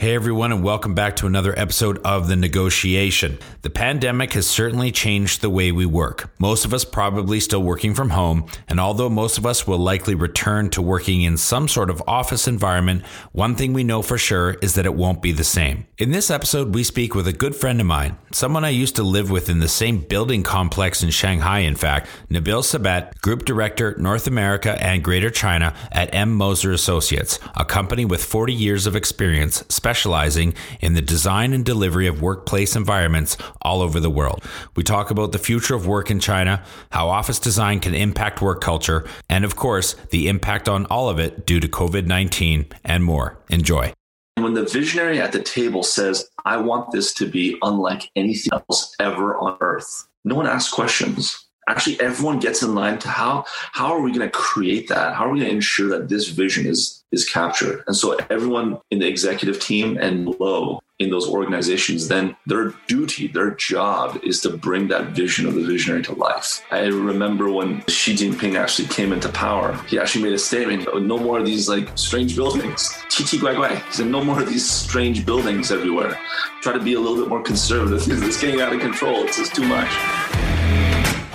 Hey everyone, and welcome back to another episode of The Negotiation. The pandemic has certainly changed the way we work. Most of us probably still working from home, and although most of us will likely return to working in some sort of office environment, one thing we know for sure is that it won't be the same. In this episode, we speak with a good friend of mine, someone I used to live with in the same building complex in Shanghai, in fact, Nabil Sabet, Group Director, North America and Greater China at M. Moser Associates, a company with 40 years of experience specializing in the design and delivery of workplace environments all over the world. We talk about the future of work in China, how office design can impact work culture, and of course, the impact on all of it due to COVID 19 and more. Enjoy. When the visionary at the table says, I want this to be unlike anything else ever on earth, no one asks questions actually everyone gets in line to how how are we going to create that? How are we going to ensure that this vision is is captured? And so everyone in the executive team and below in those organizations then their duty their job is to bring that vision of the visionary to life. I remember when xi jinping actually came into power he actually made a statement no more of these like strange buildings. Tt guai guai. He said no more of these strange buildings everywhere. Try to be a little bit more conservative. Because it's getting out of control. It's just too much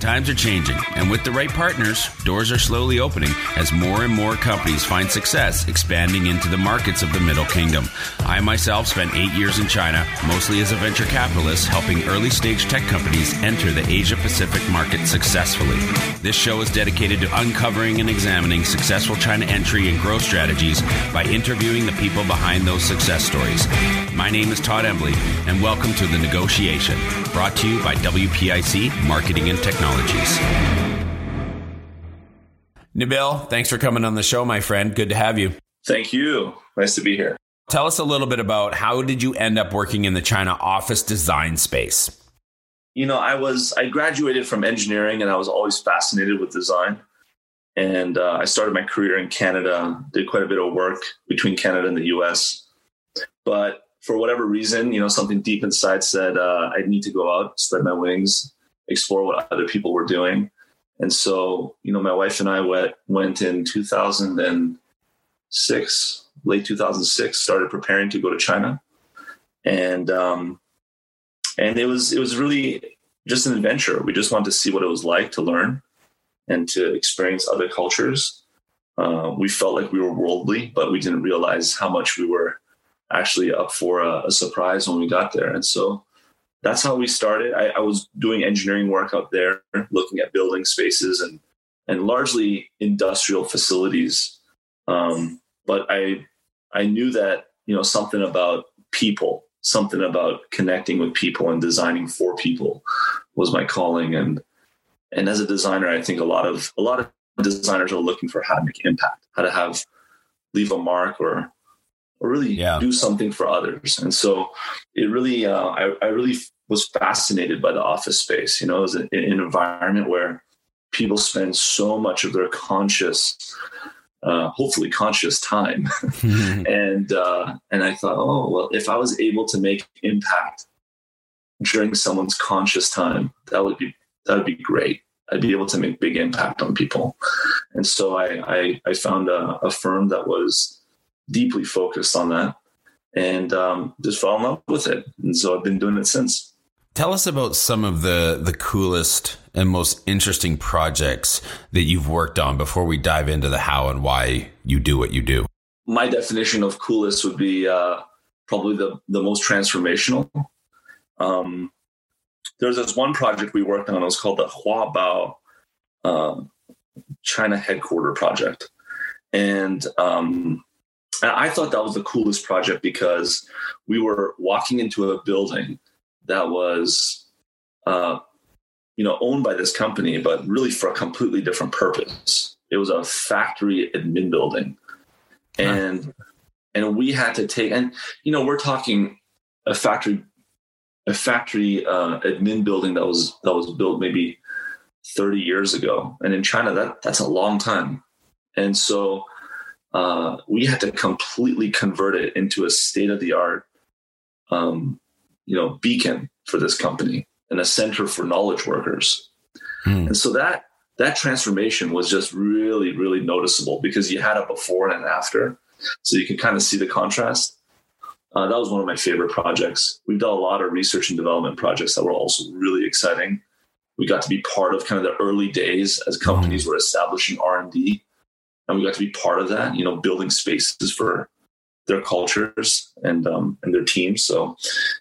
Times are changing, and with the right partners, doors are slowly opening as more and more companies find success expanding into the markets of the Middle Kingdom. I myself spent eight years in China, mostly as a venture capitalist, helping early stage tech companies enter the Asia Pacific market successfully. This show is dedicated to uncovering and examining successful China entry and growth strategies by interviewing the people behind those success stories. My name is Todd Embley, and welcome to The Negotiation, brought to you by WPIC Marketing and Technology technologies. Nabil, thanks for coming on the show, my friend. Good to have you. Thank you. Nice to be here. Tell us a little bit about how did you end up working in the China office design space? You know, I was I graduated from engineering and I was always fascinated with design. And uh, I started my career in Canada, did quite a bit of work between Canada and the US. But for whatever reason, you know, something deep inside said uh, I need to go out, spread my wings, explore what other people were doing. And so, you know, my wife and I went went in 2006, late 2006, started preparing to go to China, and um, and it was it was really just an adventure. We just wanted to see what it was like to learn and to experience other cultures. Uh, we felt like we were worldly, but we didn't realize how much we were actually up for a, a surprise when we got there. And so that's how we started. I, I, was doing engineering work out there, looking at building spaces and and largely industrial facilities. Um, but I I knew that you know something about people, something about connecting with people and designing for people was my calling. And and as a designer, I think a lot of a lot of designers are looking for how to make impact, how to have leave a mark or or really yeah. do something for others. And so it really, uh, I, I, really was fascinated by the office space. You know, it was an, an environment where people spend so much of their conscious, uh, hopefully conscious time. and, uh, and I thought, oh, well, if I was able to make impact during someone's conscious time, that would be, that would be great. I'd be able to make big impact on people. And so I, I, I found a, a firm that was, deeply focused on that and um, just fell in love with it. And so I've been doing it since. Tell us about some of the the coolest and most interesting projects that you've worked on before we dive into the how and why you do what you do. My definition of coolest would be uh, probably the the most transformational. Um, there's this one project we worked on. It was called the Huabao uh, China Headquarter Project, and um, and I thought that was the coolest project because we were walking into a building that was, uh, you know, owned by this company, but really for a completely different purpose. It was a factory admin building, and and we had to take and you know we're talking a factory a factory uh, admin building that was that was built maybe 30 years ago. And in China, that that's a long time. And so uh, we had to completely convert it into a state of the art, um, you know, beacon for this company and a center for knowledge workers. Hmm. And so that that transformation was just really, really noticeable because you had a before and an after. So you can kind of see the contrast. Uh, that was one of my favorite projects. We've done a lot of research and development projects that were also really exciting. We got to be part of kind of the early days as companies mm-hmm. were establishing R and D, and we got to be part of that. You know, building spaces for their cultures and um, and their teams. So,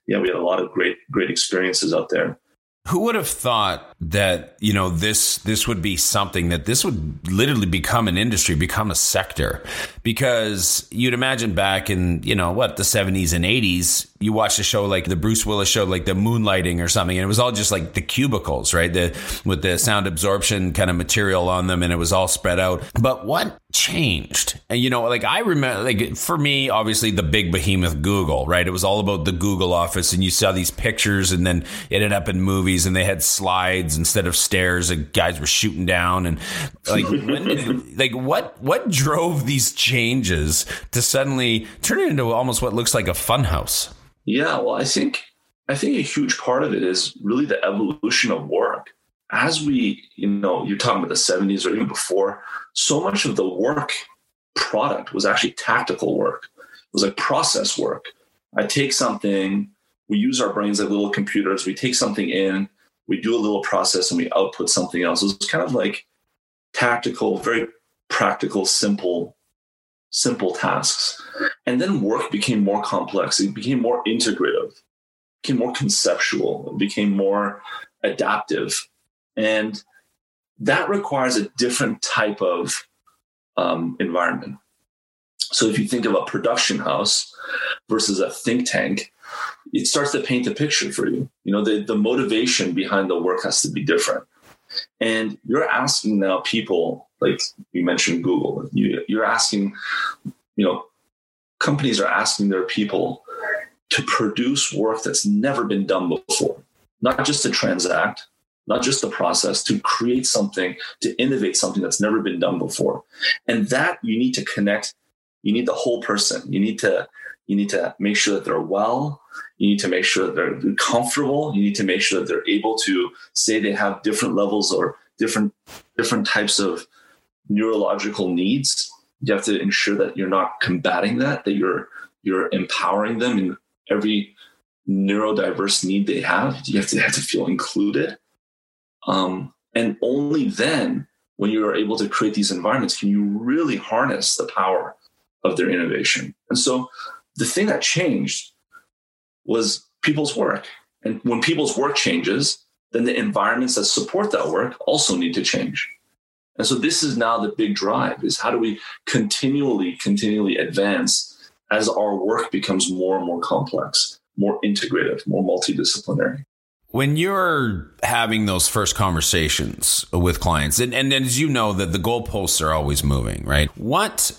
yeah, we had a lot of great great experiences out there. Who would have thought that you know this this would be something that this would literally become an industry, become a sector? Because you'd imagine back in you know what the seventies and eighties, you watched a show like the Bruce Willis show, like the Moonlighting or something, and it was all just like the cubicles, right? The with the sound absorption kind of material on them, and it was all spread out. But what changed? And you know, like I remember, like for me, obviously the big behemoth Google, right? It was all about the Google office, and you saw these pictures, and then it ended up in movies, and they had slides instead of stairs, and guys were shooting down, and like, did, like what what drove these changes to suddenly turn it into almost what looks like a funhouse? Yeah, well, I think I think a huge part of it is really the evolution of work. As we, you know, you're talking about the 70s or even before, so much of the work product was actually tactical work. It was like process work. I take something, we use our brains like little computers, we take something in, we do a little process and we output something else. It was kind of like tactical, very practical, simple simple tasks. And then work became more complex. It became more integrative, became more conceptual, it became more adaptive. And that requires a different type of um, environment. So if you think of a production house versus a think tank, it starts to paint the picture for you. You know, the, the motivation behind the work has to be different. And you're asking now people, like you mentioned Google, you, you're asking, you know, companies are asking their people to produce work that's never been done before, not just to transact, not just the process, to create something, to innovate something that's never been done before. And that you need to connect, you need the whole person. You need to you need to make sure that they're well. You need to make sure that they're comfortable. You need to make sure that they're able to say they have different levels or different different types of neurological needs. You have to ensure that you're not combating that, that you're you're empowering them in every neurodiverse need they have. You have to have to feel included. Um, and only then, when you are able to create these environments, can you really harness the power of their innovation. And so the thing that changed was people's work. And when people's work changes, then the environments that support that work also need to change. And so this is now the big drive is how do we continually, continually advance as our work becomes more and more complex, more integrative, more multidisciplinary. When you're having those first conversations with clients, and, and as you know that the goalposts are always moving, right? What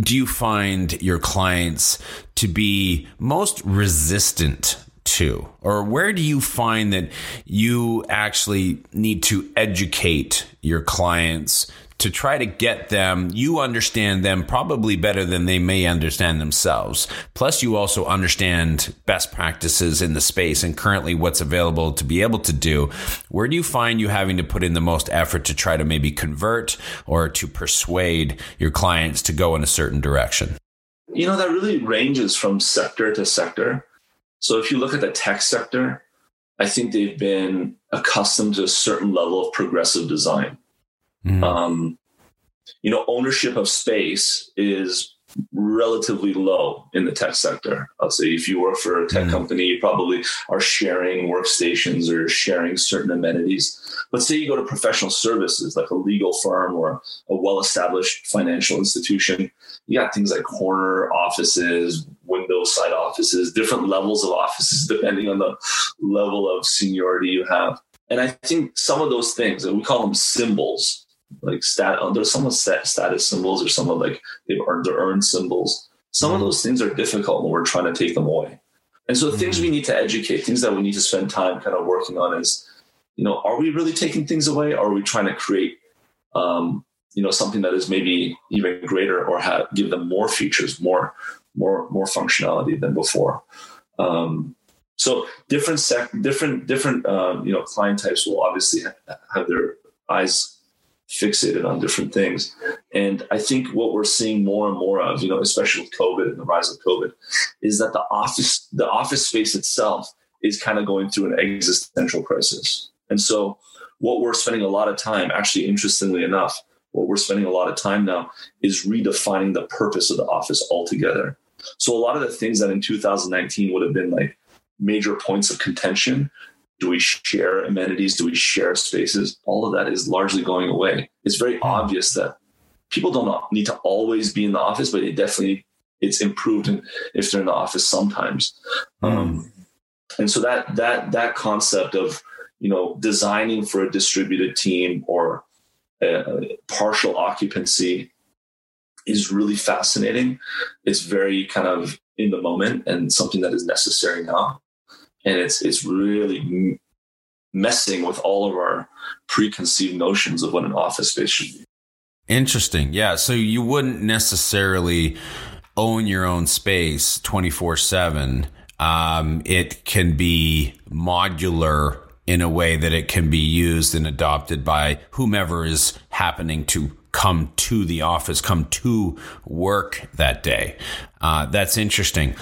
do you find your clients to be most resistant to? Or where do you find that you actually need to educate your clients to try to get them, you understand them probably better than they may understand themselves. Plus, you also understand best practices in the space and currently what's available to be able to do. Where do you find you having to put in the most effort to try to maybe convert or to persuade your clients to go in a certain direction? You know, that really ranges from sector to sector. So if you look at the tech sector, I think they've been accustomed to a certain level of progressive design Mm. Um, you know, ownership of space is relatively low in the tech sector. I'll say if you work for a tech mm. company, you probably are sharing workstations or sharing certain amenities. But say you go to professional services like a legal firm or a well established financial institution, you got things like corner offices, window side offices, different levels of offices depending on the level of seniority you have. And I think some of those things, and we call them symbols, like stat uh, there's some of status symbols or some of like they've earned their earned symbols some of mm-hmm. those things are difficult when we're trying to take them away and so mm-hmm. things we need to educate things that we need to spend time kind of working on is you know, are we really taking things away or are we trying to create, um, you know, something that is maybe even greater or have, give them more features, more, more, more functionality than before. Um, so different sec, different, different, uh, you know, client types will obviously have their eyes fixated on different things. And I think what we're seeing more and more of, you know, especially with COVID and the rise of COVID, is that the office, the office space itself is kind of going through an existential crisis. And so what we're spending a lot of time, actually, interestingly enough, what we're spending a lot of time now is redefining the purpose of the office altogether. So a lot of the things that in 2019 would have been like major points of contention do we share amenities? Do we share spaces? All of that is largely going away. It's very obvious that people don't need to always be in the office, but it definitely it's improved if they're in the office sometimes. Mm. Um, and so that that that concept of you know designing for a distributed team or a partial occupancy is really fascinating. It's very kind of in the moment and something that is necessary now and it's it's really messing with all of our preconceived notions of what an office space should be. Interesting. Yeah. So you wouldn't necessarily own your own space 24 7. Um, it can be modular in a way that it can be used and adopted by whomever is happening to come to the office, come to work that day. Uh, that's interesting.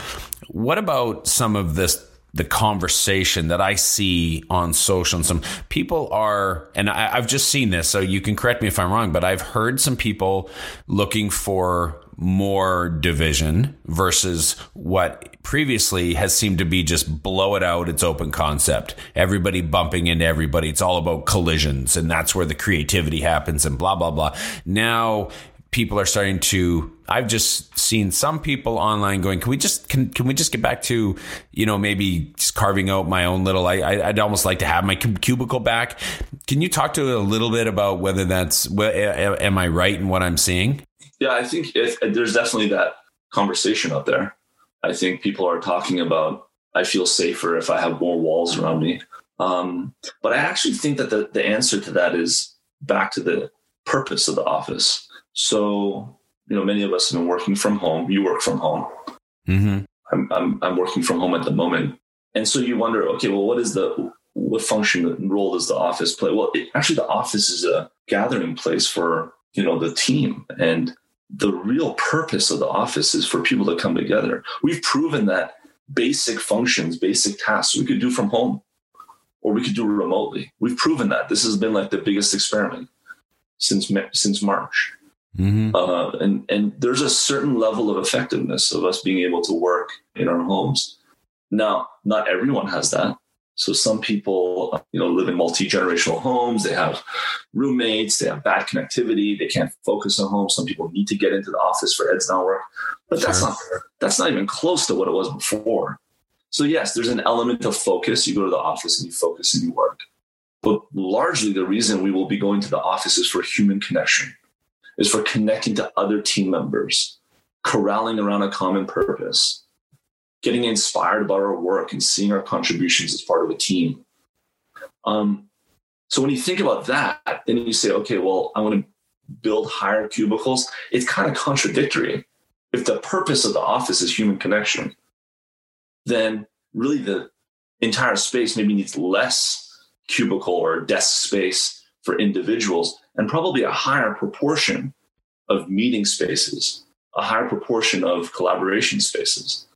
What about some of this the conversation that I see on social and some people are, and I, have just seen this, so you can correct me if I'm wrong, but I've heard some people looking for more division versus what previously has seemed to be just blow it out. It's open concept. Everybody bumping into everybody. It's all about collisions and that's where the creativity happens and blah, blah, blah. Now people are starting to I've just seen some people online going, can we just can can we just get back to you know maybe just carving out my own little I, I would almost like to have my cubicle back. Can you talk to a little bit about whether that's am I right in what I'm seeing? Yeah, I think if, there's definitely that conversation out there. I think people are talking about I feel safer if I have more walls around me. Um, but I actually think that the, the answer to that is back to the purpose of the office so, you know, many of us have been working from home. You work from home. Mm-hmm. I'm, I'm, I'm working from home at the moment. And so you wonder, okay, well, what is the, what function and role does the office play? Well, it, actually, the office is a gathering place for, you know, the team. And the real purpose of the office is for people to come together. We've proven that basic functions, basic tasks we could do from home or we could do remotely. We've proven that. This has been like the biggest experiment since since March. Mm-hmm. Uh, and and there's a certain level of effectiveness of us being able to work in our homes. Now, not everyone has that. So some people, you know, live in multi generational homes. They have roommates. They have bad connectivity. They can't focus at home. Some people need to get into the office for heads down work, but that's not that's not even close to what it was before. So yes, there's an element of focus. You go to the office and you focus and you work. But largely, the reason we will be going to the office is for human connection is for connecting to other team members, corralling around a common purpose, getting inspired about our work and seeing our contributions as part of a team. Um, so when you think about that, then you say, okay, well, I want to build higher cubicles. It's kind of contradictory. If the purpose of the office is human connection, then really the entire space maybe needs less cubicle or desk space for individuals and probably a higher proportion of meeting spaces, a higher proportion of collaboration spaces.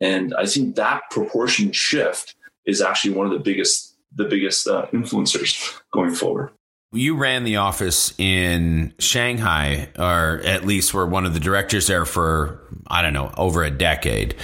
And I think that proportion shift is actually one of the biggest the biggest uh, influencers going forward. You ran the office in Shanghai, or at least were one of the directors there for, I don't know, over a decade.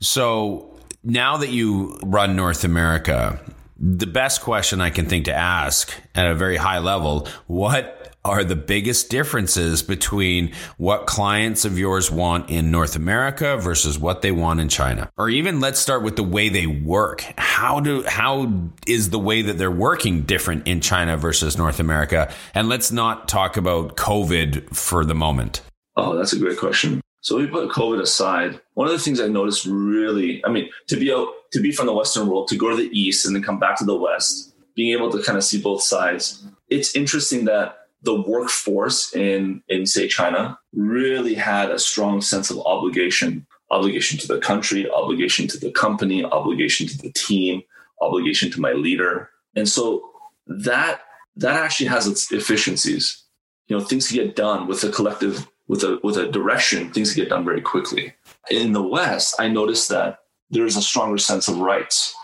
So now that you run North America, the best question I can think to ask at a very high level what are the biggest differences between what clients of yours want in North America versus what they want in China? Or even let's start with the way they work. How do how is the way that they're working different in China versus North America? And let's not talk about COVID for the moment. Oh, that's a great question. So we put COVID aside. One of the things I noticed really, I mean, to be out, to be from the Western world, to go to the East and then come back to the West, being able to kind of see both sides. It's interesting that the workforce in in say China really had a strong sense of obligation, obligation to the country, obligation to the company, obligation to the team, obligation to my leader. And so that that actually has its efficiencies. You know, things get done with a collective with a with a direction, things get done very quickly. In the West, I noticed that there's a stronger sense of rights.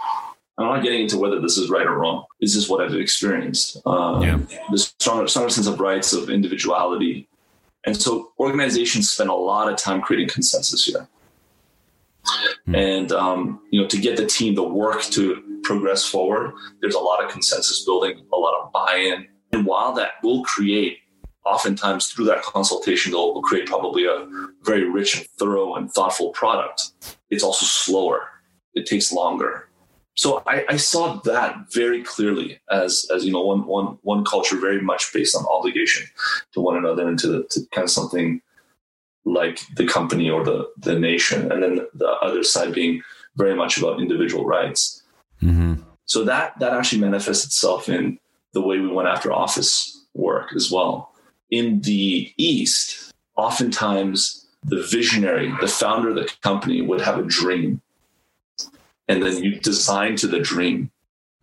I'm not getting into whether this is right or wrong. This is what I've experienced. Um, yeah. The stronger, stronger sense of rights, of individuality. And so organizations spend a lot of time creating consensus here. Mm. And, um, you know, to get the team to work to progress forward, there's a lot of consensus building, a lot of buy-in. And while that will create oftentimes through that consultation, they'll create probably a very rich and thorough and thoughtful product. It's also slower. It takes longer. So I, I, saw that very clearly as, as you know, one, one, one culture very much based on obligation to one another and to, to kind of something like the company or the, the nation. And then the other side being very much about individual rights. Mm-hmm. So that, that actually manifests itself in the way we went after office work as well in the East, oftentimes the visionary, the founder of the company would have a dream. And then you design to the dream,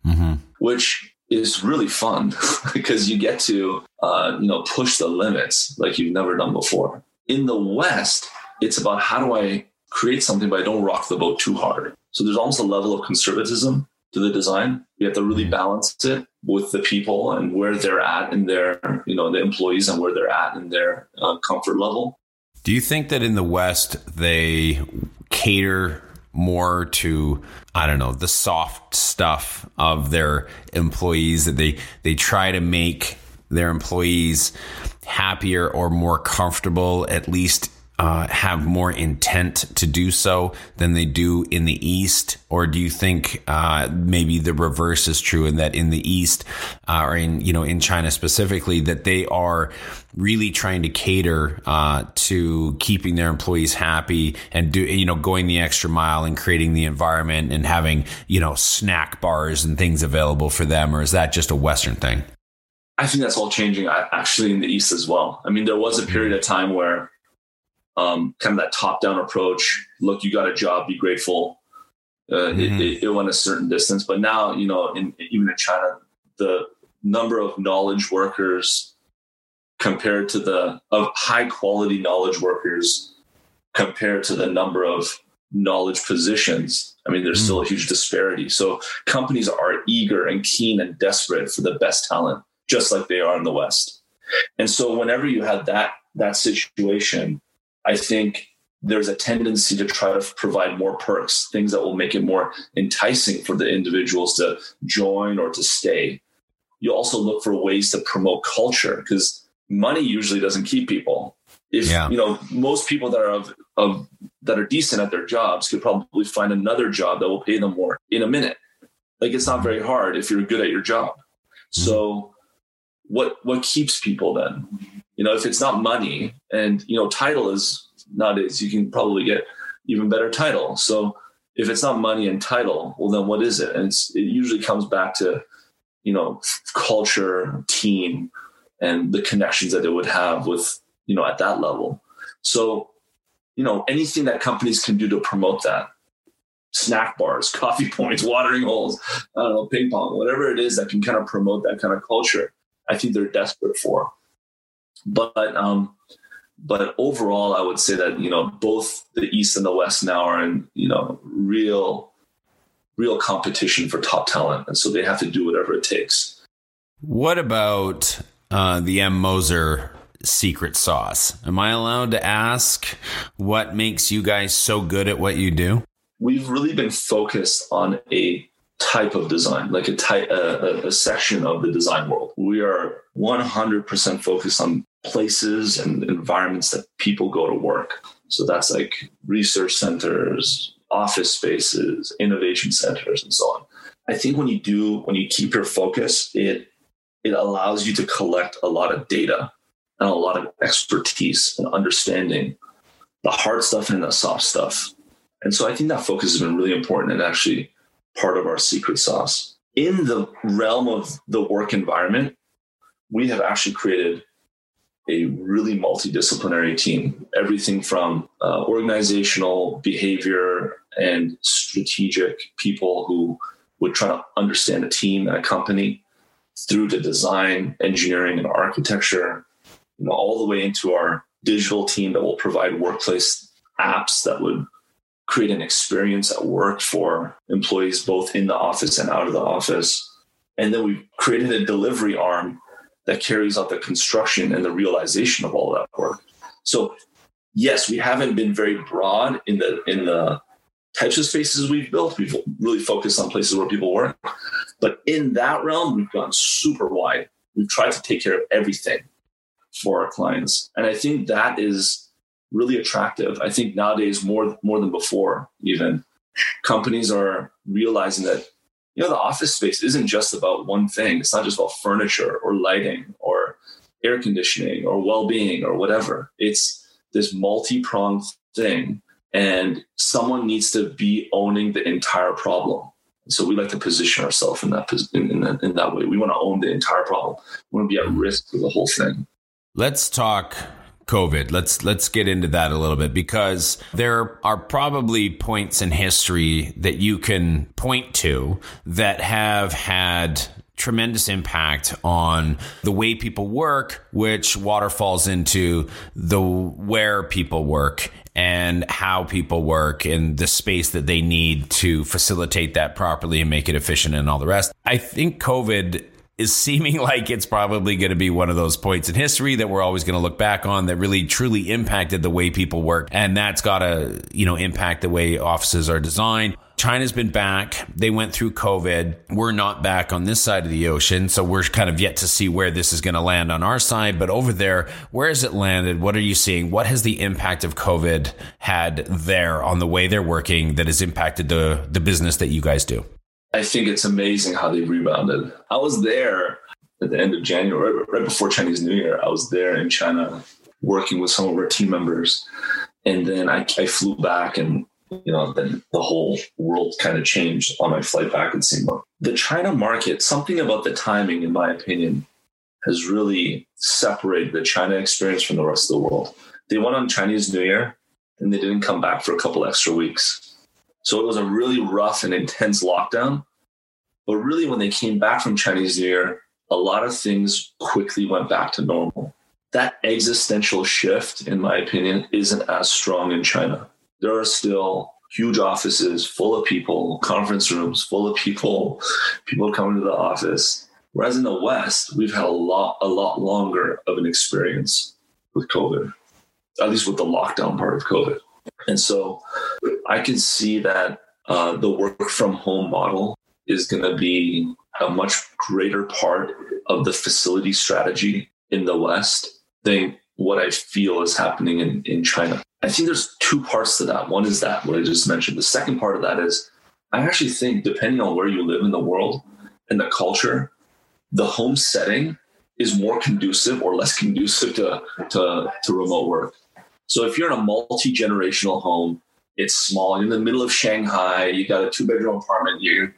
mm-hmm. which is really fun because you get to, uh, you know, push the limits like you've never done before. In the West, it's about how do I create something, but I don't rock the boat too hard. So there's almost a level of conservatism to the design. You have to really mm-hmm. balance it with the people and where they're at in their, you know, the employees and where they're at in their uh, comfort level. Do you think that in the West they cater more to I don't know the soft stuff of their employees that they they try to make their employees happier or more comfortable at least uh, have more intent to do so than they do in the East? Or do you think uh, maybe the reverse is true and that in the East uh, or in, you know, in China specifically, that they are really trying to cater uh, to keeping their employees happy and do, you know, going the extra mile and creating the environment and having, you know, snack bars and things available for them? Or is that just a Western thing? I think that's all changing actually in the East as well. I mean, there was a period of time where um, kind of that top down approach. Look, you got a job, be grateful. Uh, mm-hmm. it, it, went a certain distance, but now you know, in, even in China, the number of knowledge workers compared to the of high quality knowledge workers compared to the number of knowledge positions. I mean, there's mm-hmm. still a huge disparity. So companies are eager and keen and desperate for the best talent, just like they are in the West. And so whenever you had that that situation, I think there's a tendency to try to provide more perks, things that will make it more enticing for the individuals to join or to stay. You also look for ways to promote culture because money usually doesn't keep people. If yeah. you know most people that are of, of that are decent at their jobs could probably find another job that will pay them more in a minute. Like it's not very hard if you're good at your job. Mm-hmm. So what what keeps people then? You know, if it's not money and, you know, title is nowadays, you can probably get even better title. So if it's not money and title, well, then what is it? And it usually comes back to, you know, culture, team, and the connections that they would have with, you know, at that level. So, you know, anything that companies can do to promote that, snack bars, coffee points, watering holes, I don't know, ping pong, whatever it is that can kind of promote that kind of culture, I think they're desperate for. But um, but overall, I would say that you know both the East and the West now are in you know real real competition for top talent, and so they have to do whatever it takes. What about uh, the M Moser secret sauce? Am I allowed to ask what makes you guys so good at what you do? We've really been focused on a type of design, like a type, a, a section of the design world. We are 100% focused on places and environments that people go to work. So that's like research centers, office spaces, innovation centers, and so on. I think when you do, when you keep your focus, it it allows you to collect a lot of data and a lot of expertise and understanding the hard stuff and the soft stuff. And so I think that focus has been really important and actually part of our secret sauce. in the realm of the work environment, we have actually created a really multidisciplinary team. Everything from uh, organizational behavior and strategic people who would try to understand a team and a company through to design, engineering, and architecture, you know, all the way into our digital team that will provide workplace apps that would create an experience at work for employees both in the office and out of the office. And then we've created a delivery arm that carries out the construction and the realization of all that work. So yes, we haven't been very broad in the in the types of spaces we've built. We've really focused on places where people work. But in that realm, we've gone super wide. We've tried to take care of everything for our clients. And I think that is really attractive. I think nowadays more more than before, even companies are realizing that you know the office space isn't just about one thing. It's not just about furniture or lighting or air conditioning or well-being or whatever. It's this multi-pronged thing and someone needs to be owning the entire problem. So we like to position ourselves in that in, in, that, in that way. We want to own the entire problem. We want to be at risk for the whole thing. Let's talk COVID. Let's let's get into that a little bit because there are probably points in history that you can point to that have had tremendous impact on the way people work, which waterfalls into the where people work and how people work and the space that they need to facilitate that properly and make it efficient and all the rest. I think COVID is seeming like it's probably going to be one of those points in history that we're always going to look back on that really truly impacted the way people work and that's got to you know impact the way offices are designed China's been back. They went through COVID. We're not back on this side of the ocean. So we're kind of yet to see where this is going to land on our side. But over there, where has it landed? What are you seeing? What has the impact of COVID had there on the way they're working that has impacted the, the business that you guys do? I think it's amazing how they rebounded. I was there at the end of January, right before Chinese New Year. I was there in China working with some of our team members. And then I, I flew back and you know, then the whole world kind of changed on my flight back in Singapore. The China market, something about the timing, in my opinion, has really separated the China experience from the rest of the world. They went on Chinese New Year and they didn't come back for a couple extra weeks. So it was a really rough and intense lockdown. But really, when they came back from Chinese New Year, a lot of things quickly went back to normal. That existential shift, in my opinion, isn't as strong in China there are still huge offices full of people, conference rooms full of people, people coming to the office. Whereas in the West, we've had a lot, a lot longer of an experience with COVID, at least with the lockdown part of COVID. And so I can see that uh, the work from home model is going to be a much greater part of the facility strategy in the West than what I feel is happening in, in China. I think there's two parts to that. One is that, what I just mentioned. The second part of that is I actually think, depending on where you live in the world and the culture, the home setting is more conducive or less conducive to, to, to remote work. So if you're in a multi generational home, it's small, you're in the middle of Shanghai, you got a two bedroom apartment, you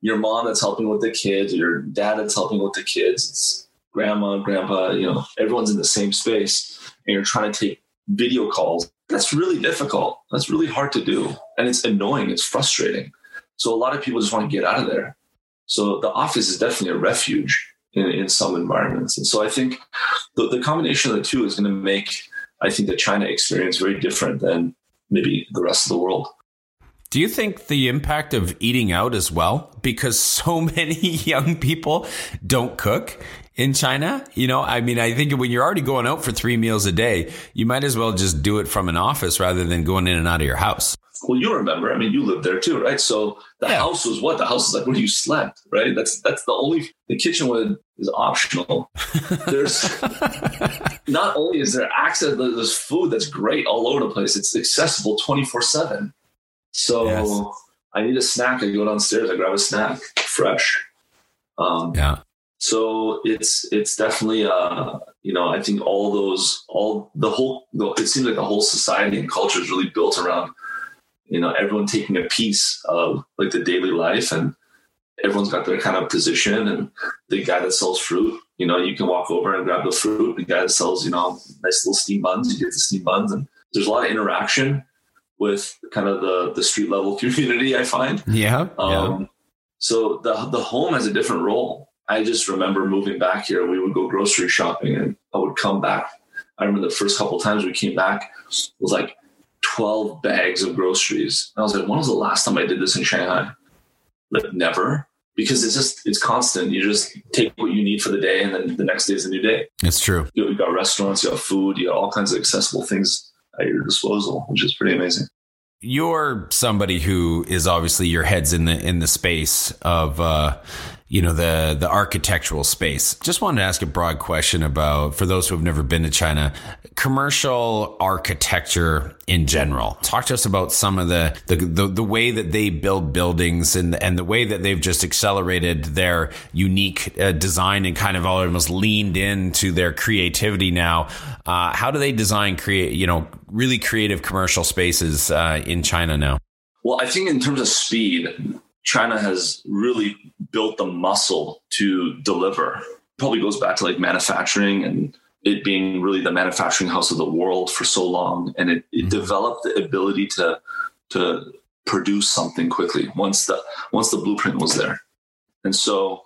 your mom that's helping with the kids, your dad that's helping with the kids, it's grandma, grandpa, you know, everyone's in the same space, and you're trying to take video calls that's really difficult. That's really hard to do. And it's annoying. It's frustrating. So a lot of people just want to get out of there. So the office is definitely a refuge in, in some environments. And so I think the, the combination of the two is going to make, I think, the China experience very different than maybe the rest of the world. Do you think the impact of eating out as well? Because so many young people don't cook in China. You know, I mean, I think when you're already going out for three meals a day, you might as well just do it from an office rather than going in and out of your house. Well, you remember, I mean, you lived there too, right? So the yeah. house was what? The house is like where you slept, right? That's that's the only the kitchen was is optional. There's not only is there access, there's food that's great all over the place. It's accessible 24 seven. So yes. I need a snack. I go downstairs, I grab a snack fresh. Um, yeah so it's it's definitely uh you know i think all those all the whole it seems like the whole society and culture is really built around you know everyone taking a piece of like the daily life and everyone's got their kind of position and the guy that sells fruit you know you can walk over and grab the fruit the guy that sells you know nice little steam buns you get the steam buns and there's a lot of interaction with kind of the the street level community i find yeah, um, yeah. so the the home has a different role i just remember moving back here we would go grocery shopping and i would come back i remember the first couple times we came back it was like 12 bags of groceries. And I was like, when was the last time I did this in Shanghai? Like never. Because it's just it's constant. You just take what you need for the day, and then the next day is a new day. It's true. You have got restaurants, you have food, you have all kinds of accessible things at your disposal, which is pretty amazing you're somebody who is obviously your head's in the in the space of uh, you know the the architectural space. Just wanted to ask a broad question about for those who have never been to China, commercial architecture in general. Talk to us about some of the the, the, the way that they build buildings and and the way that they've just accelerated their unique uh, design and kind of almost leaned into their creativity now. Uh, how do they design create you know really creative commercial spaces uh, in China now? Well, I think in terms of speed, China has really built the muscle to deliver. Probably goes back to like manufacturing and it being really the manufacturing house of the world for so long, and it, it mm-hmm. developed the ability to to produce something quickly once the once the blueprint was there. And so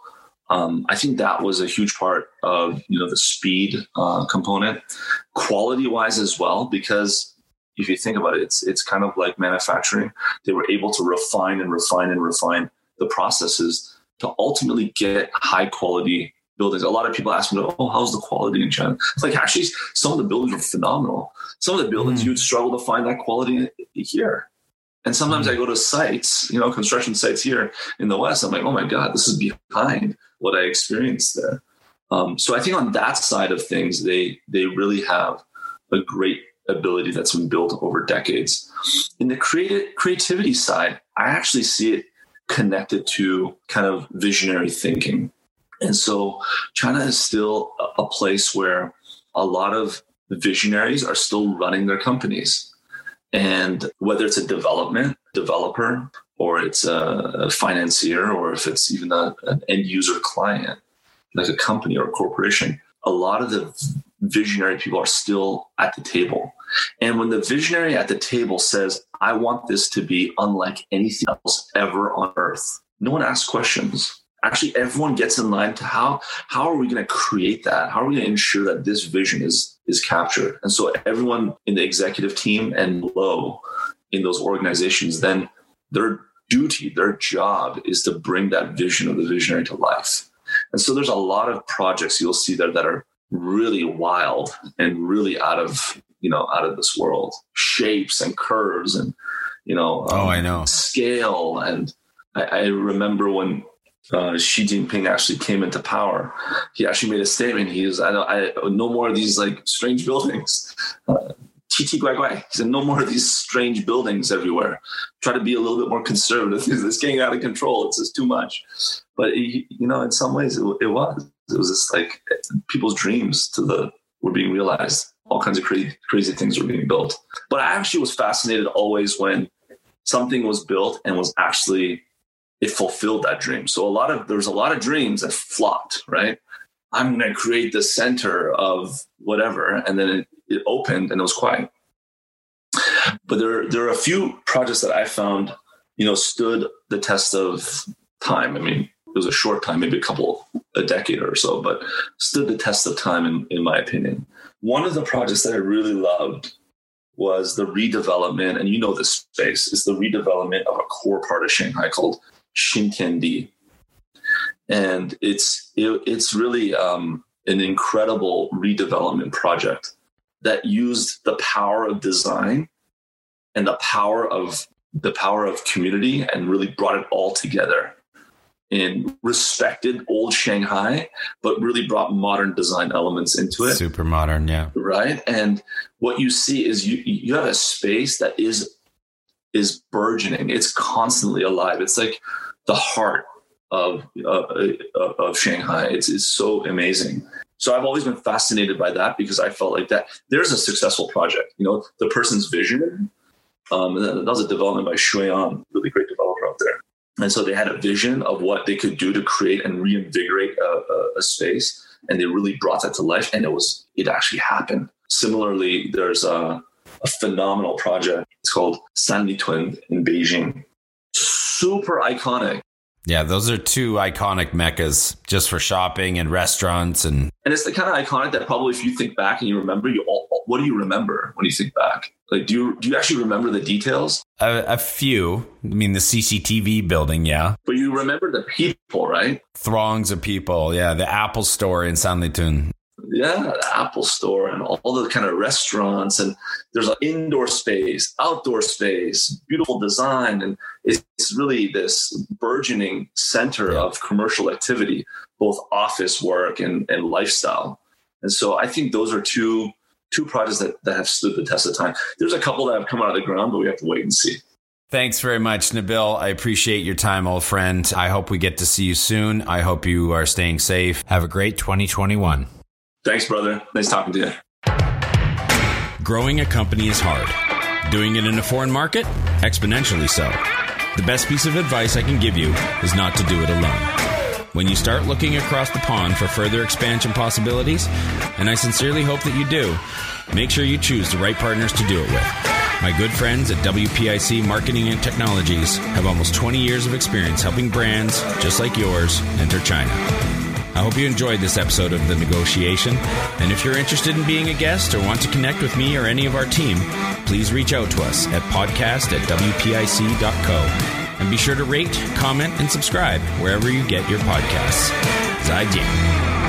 um, I think that was a huge part of you know the speed uh, component, quality wise as well, because if you think about it, it's it's kind of like manufacturing. They were able to refine and refine and refine the processes to ultimately get high quality buildings. A lot of people ask me, "Oh, how's the quality in China?" It's like actually, some of the buildings are phenomenal. Some of the buildings mm. you'd struggle to find that quality here. And sometimes mm. I go to sites, you know, construction sites here in the West. I'm like, "Oh my God, this is behind what I experienced there." Um, so I think on that side of things, they they really have a great ability that's been built over decades. In the creative creativity side, I actually see it connected to kind of visionary thinking. And so China is still a place where a lot of visionaries are still running their companies. And whether it's a development developer or it's a financier or if it's even a, an end user client, like a company or a corporation, a lot of the visionary people are still at the table. And when the visionary at the table says, I want this to be unlike anything else ever on earth, no one asks questions. Actually, everyone gets in line to how how are we going to create that? How are we going to ensure that this vision is is captured? And so everyone in the executive team and below in those organizations, then their duty, their job is to bring that vision of the visionary to life. And so there's a lot of projects you'll see there that are really wild and really out of you know out of this world shapes and curves and you know um, oh i know scale and I, I remember when uh, Xi Jinping actually came into power, he actually made a statement. He was, I, know, I no more of these like strange buildings. Uh, TT Guai Guai. He said, no more of these strange buildings everywhere. Try to be a little bit more conservative. It's getting out of control. It's just too much. But, you know, in some ways it, it was. It was just like people's dreams to the were being realized. All kinds of crazy, crazy things were being built. But I actually was fascinated always when something was built and was actually it fulfilled that dream. So a lot of there's a lot of dreams that flopped, right? I'm going to create the center of whatever, and then it, it opened and it was quiet. But there there are a few projects that I found, you know, stood the test of time. I mean, it was a short time, maybe a couple, a decade or so, but stood the test of time, in, in my opinion. One of the projects that I really loved was the redevelopment, and you know this space, is the redevelopment of a core part of Shanghai called Xintiandi. And it's it, it's really um, an incredible redevelopment project that used the power of design and the power of the power of community and really brought it all together and respected old Shanghai, but really brought modern design elements into it. Super modern, yeah. Right. And what you see is you you have a space that is is burgeoning. It's constantly alive. It's like the heart of uh, of Shanghai. It's, it's so amazing. So I've always been fascinated by that because I felt like that there's a successful project. You know, the person's vision. Um, and that was a development by Shui On, really great developer out there And so they had a vision of what they could do to create and reinvigorate a, a, a space. And they really brought that to life. And it was, it actually happened. Similarly, there's a, a phenomenal project. It's called Sanlitun in Beijing. Super iconic. Yeah, those are two iconic meccas just for shopping and restaurants and and it's the kind of iconic that probably if you think back and you remember you all, what do you remember when you think back? Like do you do you actually remember the details? A, a few. I mean the CCTV building, yeah. But you remember the people, right? Throngs of people. Yeah, the Apple store in Sanlitun yeah, the Apple Store and all the kind of restaurants, and there's an indoor space, outdoor space, beautiful design, and it's really this burgeoning center yeah. of commercial activity, both office work and, and lifestyle. And so I think those are two two projects that, that have stood the test of time. There's a couple that have come out of the ground, but we have to wait and see. Thanks very much, Nabil. I appreciate your time, old friend. I hope we get to see you soon. I hope you are staying safe. Have a great 2021. Thanks, brother. Nice talking to you. Growing a company is hard. Doing it in a foreign market? Exponentially so. The best piece of advice I can give you is not to do it alone. When you start looking across the pond for further expansion possibilities, and I sincerely hope that you do, make sure you choose the right partners to do it with. My good friends at WPIC Marketing and Technologies have almost 20 years of experience helping brands just like yours enter China. I hope you enjoyed this episode of The Negotiation. And if you're interested in being a guest or want to connect with me or any of our team, please reach out to us at podcast at WPIC.co. And be sure to rate, comment, and subscribe wherever you get your podcasts. Zaijian.